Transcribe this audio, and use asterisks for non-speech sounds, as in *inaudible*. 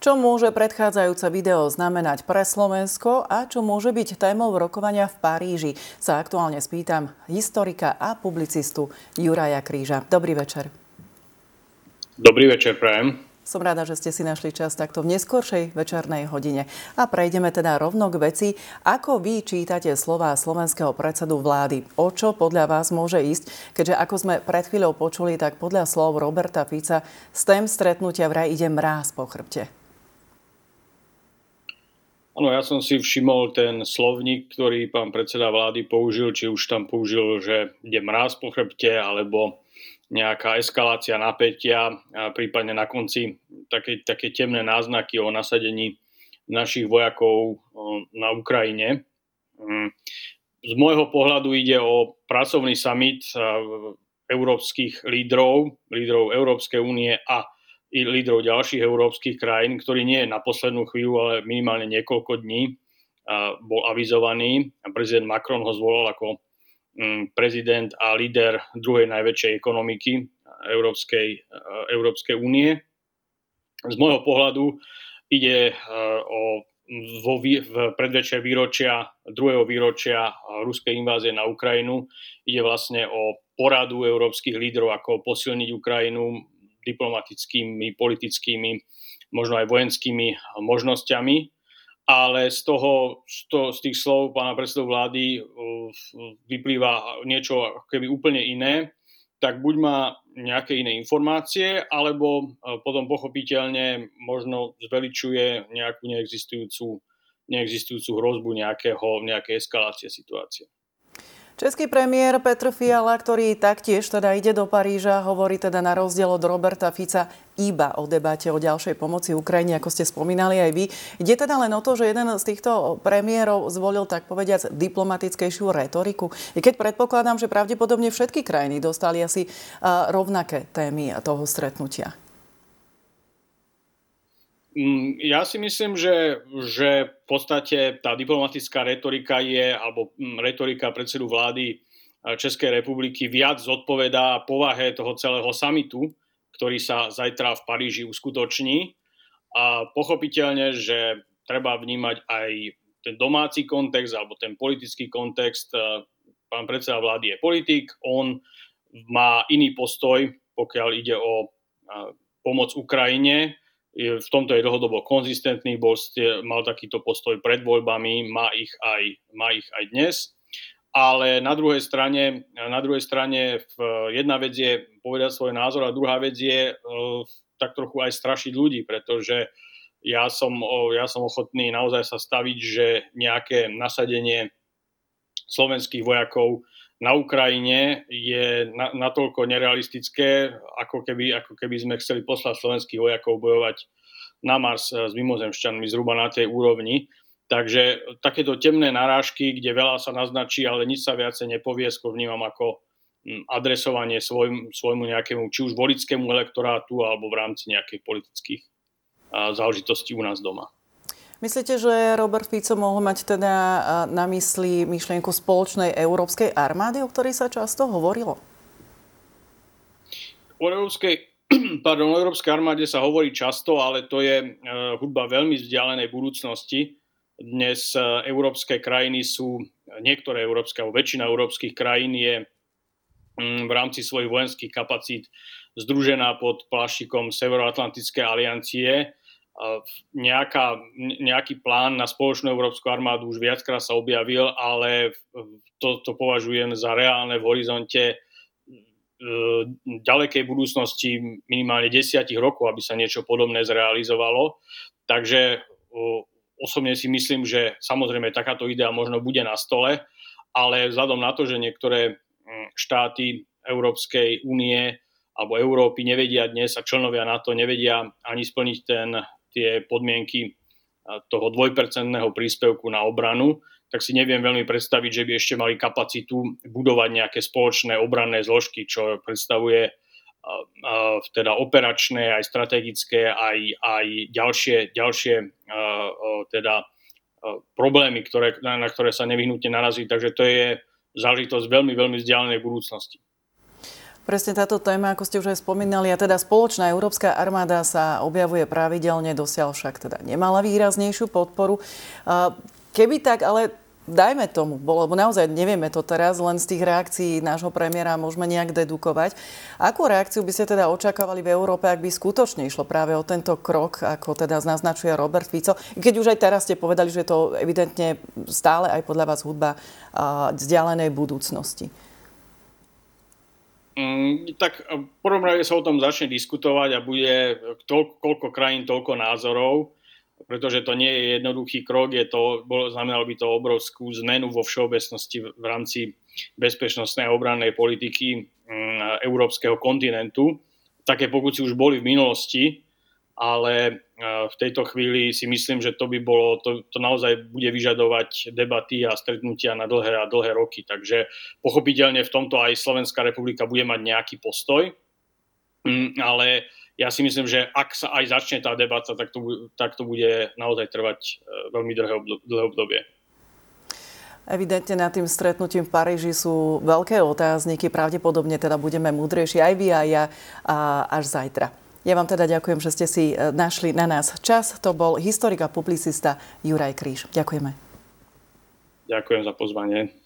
Čo môže predchádzajúce video znamenať pre Slovensko a čo môže byť témou rokovania v Paríži, sa aktuálne spýtam historika a publicistu Juraja Kríža. Dobrý večer. Dobrý večer, prajem. Som rada, že ste si našli čas takto v neskoršej večernej hodine. A prejdeme teda rovno k veci. Ako vy čítate slova slovenského predsedu vlády? O čo podľa vás môže ísť? Keďže ako sme pred chvíľou počuli, tak podľa slov Roberta Fica z tém stretnutia vraj ide mráz po chrbte. Áno, ja som si všimol ten slovník, ktorý pán predseda vlády použil, či už tam použil, že ide mráz po chrbte, alebo nejaká eskalácia napätia, a prípadne na konci také, také temné náznaky o nasadení našich vojakov na Ukrajine. Mm. Z môjho pohľadu ide o pracovný summit európskych lídrov, lídrov Európskej únie a i lídrov ďalších európskych krajín, ktorý nie je na poslednú chvíľu, ale minimálne niekoľko dní bol avizovaný. Prezident Macron ho zvolal ako mm, prezident a líder druhej najväčšej ekonomiky Európskej, Európskej únie. Z môjho pohľadu ide o vo, v predvečer výročia, druhého výročia ruskej invázie na Ukrajinu. Ide vlastne o poradu európskych lídrov, ako posilniť Ukrajinu, diplomatickými, politickými, možno aj vojenskými možnosťami. Ale z, toho, z, to, z tých slov pána predsedu vlády uh, vyplýva niečo keby úplne iné, tak buď má nejaké iné informácie, alebo uh, potom pochopiteľne možno zveličuje nejakú neexistujúcu, neexistujúcu hrozbu nejakého, nejakej eskalácie situácie. Český premiér Petr Fiala, ktorý taktiež teda ide do Paríža, hovorí teda na rozdiel od Roberta Fica iba o debate o ďalšej pomoci Ukrajine, ako ste spomínali aj vy. Ide teda len o to, že jeden z týchto premiérov zvolil tak povediac diplomatickejšiu retoriku. I keď predpokladám, že pravdepodobne všetky krajiny dostali asi rovnaké témy toho stretnutia. Mm, ja si myslím, že, že v podstate tá diplomatická retorika je, alebo mm, retorika predsedu vlády eh, Českej republiky viac zodpovedá povahe toho celého samitu, ktorý sa zajtra v Paríži uskutoční. A pochopiteľne, že treba vnímať aj ten domáci kontext alebo ten politický kontext. Eh, pán predseda vlády je politik, on má iný postoj, pokiaľ ide o eh, pomoc Ukrajine, v tomto je dlhodobo konzistentný, bol, mal takýto postoj pred voľbami, má ich aj, má ich aj dnes. Ale na druhej strane, na druhej strane jedna vec je povedať svoj názor a druhá vec je uh, tak trochu aj strašiť ľudí, pretože ja som, ja som ochotný naozaj sa staviť, že nejaké nasadenie slovenských vojakov na Ukrajine je na, natoľko nerealistické, ako keby, ako keby sme chceli poslať slovenských vojakov bojovať na Mars eh, s mimozemšťanmi zhruba na tej úrovni. Takže takéto temné narážky, kde veľa sa naznačí, ale nič sa viacej nepovie, skôr vnímam ako hm, adresovanie svojmu, svojmu nejakému, či už volickému elektorátu, alebo v rámci nejakých politických záležitostí u nás doma. Myslíte, že Robert Fico mohol mať teda na mysli myšlienku spoločnej európskej armády, o ktorej sa často hovorilo? O európskej, *clears throat* pardon, o európskej armáde sa hovorí často, ale to je uh, hudba veľmi vzdialenej budúcnosti. Dnes uh, európske krajiny sú, niektoré európske, alebo väčšina európskych krajín je um, v rámci svojich vojenských kapacít združená pod pláštikom Severoatlantickej aliancie nejaká, nejaký plán na spoločnú európsku armádu už viackrát sa objavil, ale to, to považujem za reálne v horizonte e, ďalekej budúcnosti minimálne desiatich rokov, aby sa niečo podobné zrealizovalo. Takže osobne si myslím, že samozrejme takáto idea možno bude na stole, ale vzhľadom na to, že niektoré štáty Európskej únie alebo Európy nevedia dnes a členovia NATO nevedia ani splniť ten tie podmienky toho dvojpercentného príspevku na obranu, tak si neviem veľmi predstaviť, že by ešte mali kapacitu budovať nejaké spoločné obranné zložky, čo predstavuje teda operačné, aj strategické, aj, aj ďalšie, ďalšie teda problémy, ktoré, na ktoré sa nevyhnutne narazí. Takže to je záležitosť veľmi, veľmi vzdialenej budúcnosti. Presne táto téma, ako ste už aj spomínali, a teda spoločná európska armáda sa objavuje pravidelne, dosiaľ však teda nemala výraznejšiu podporu. Keby tak, ale dajme tomu, lebo naozaj nevieme to teraz, len z tých reakcií nášho premiéra môžeme nejak dedukovať. Akú reakciu by ste teda očakávali v Európe, ak by skutočne išlo práve o tento krok, ako teda naznačuje Robert Fico? Keď už aj teraz ste povedali, že to evidentne stále aj podľa vás hudba vzdialenej budúcnosti. Mm, tak v prvom rade sa o tom začne diskutovať a bude toľko, koľko krajín, toľko názorov, pretože to nie je jednoduchý krok, je to, znamenalo by to obrovskú zmenu vo všeobecnosti v rámci bezpečnostnej a obrannej politiky mm, európskeho kontinentu. Také pokusy už boli v minulosti, ale e, v tejto chvíli si myslím, že to by bolo, to, to naozaj bude vyžadovať debaty a stretnutia na dlhé a dlhé roky. Takže pochopiteľne v tomto aj Slovenská republika bude mať nejaký postoj, mm, ale ja si myslím, že ak sa aj začne tá debata, tak to, tak to bude naozaj trvať e, veľmi dlhé, obdobie. Evidentne nad tým stretnutím v Paríži sú veľké otázniky. Pravdepodobne teda budeme múdrejší aj vy a ja a až zajtra. Ja vám teda ďakujem, že ste si e, našli na nás čas. To bol historik a publicista Juraj Kríž. Ďakujeme. Ďakujem za pozvanie.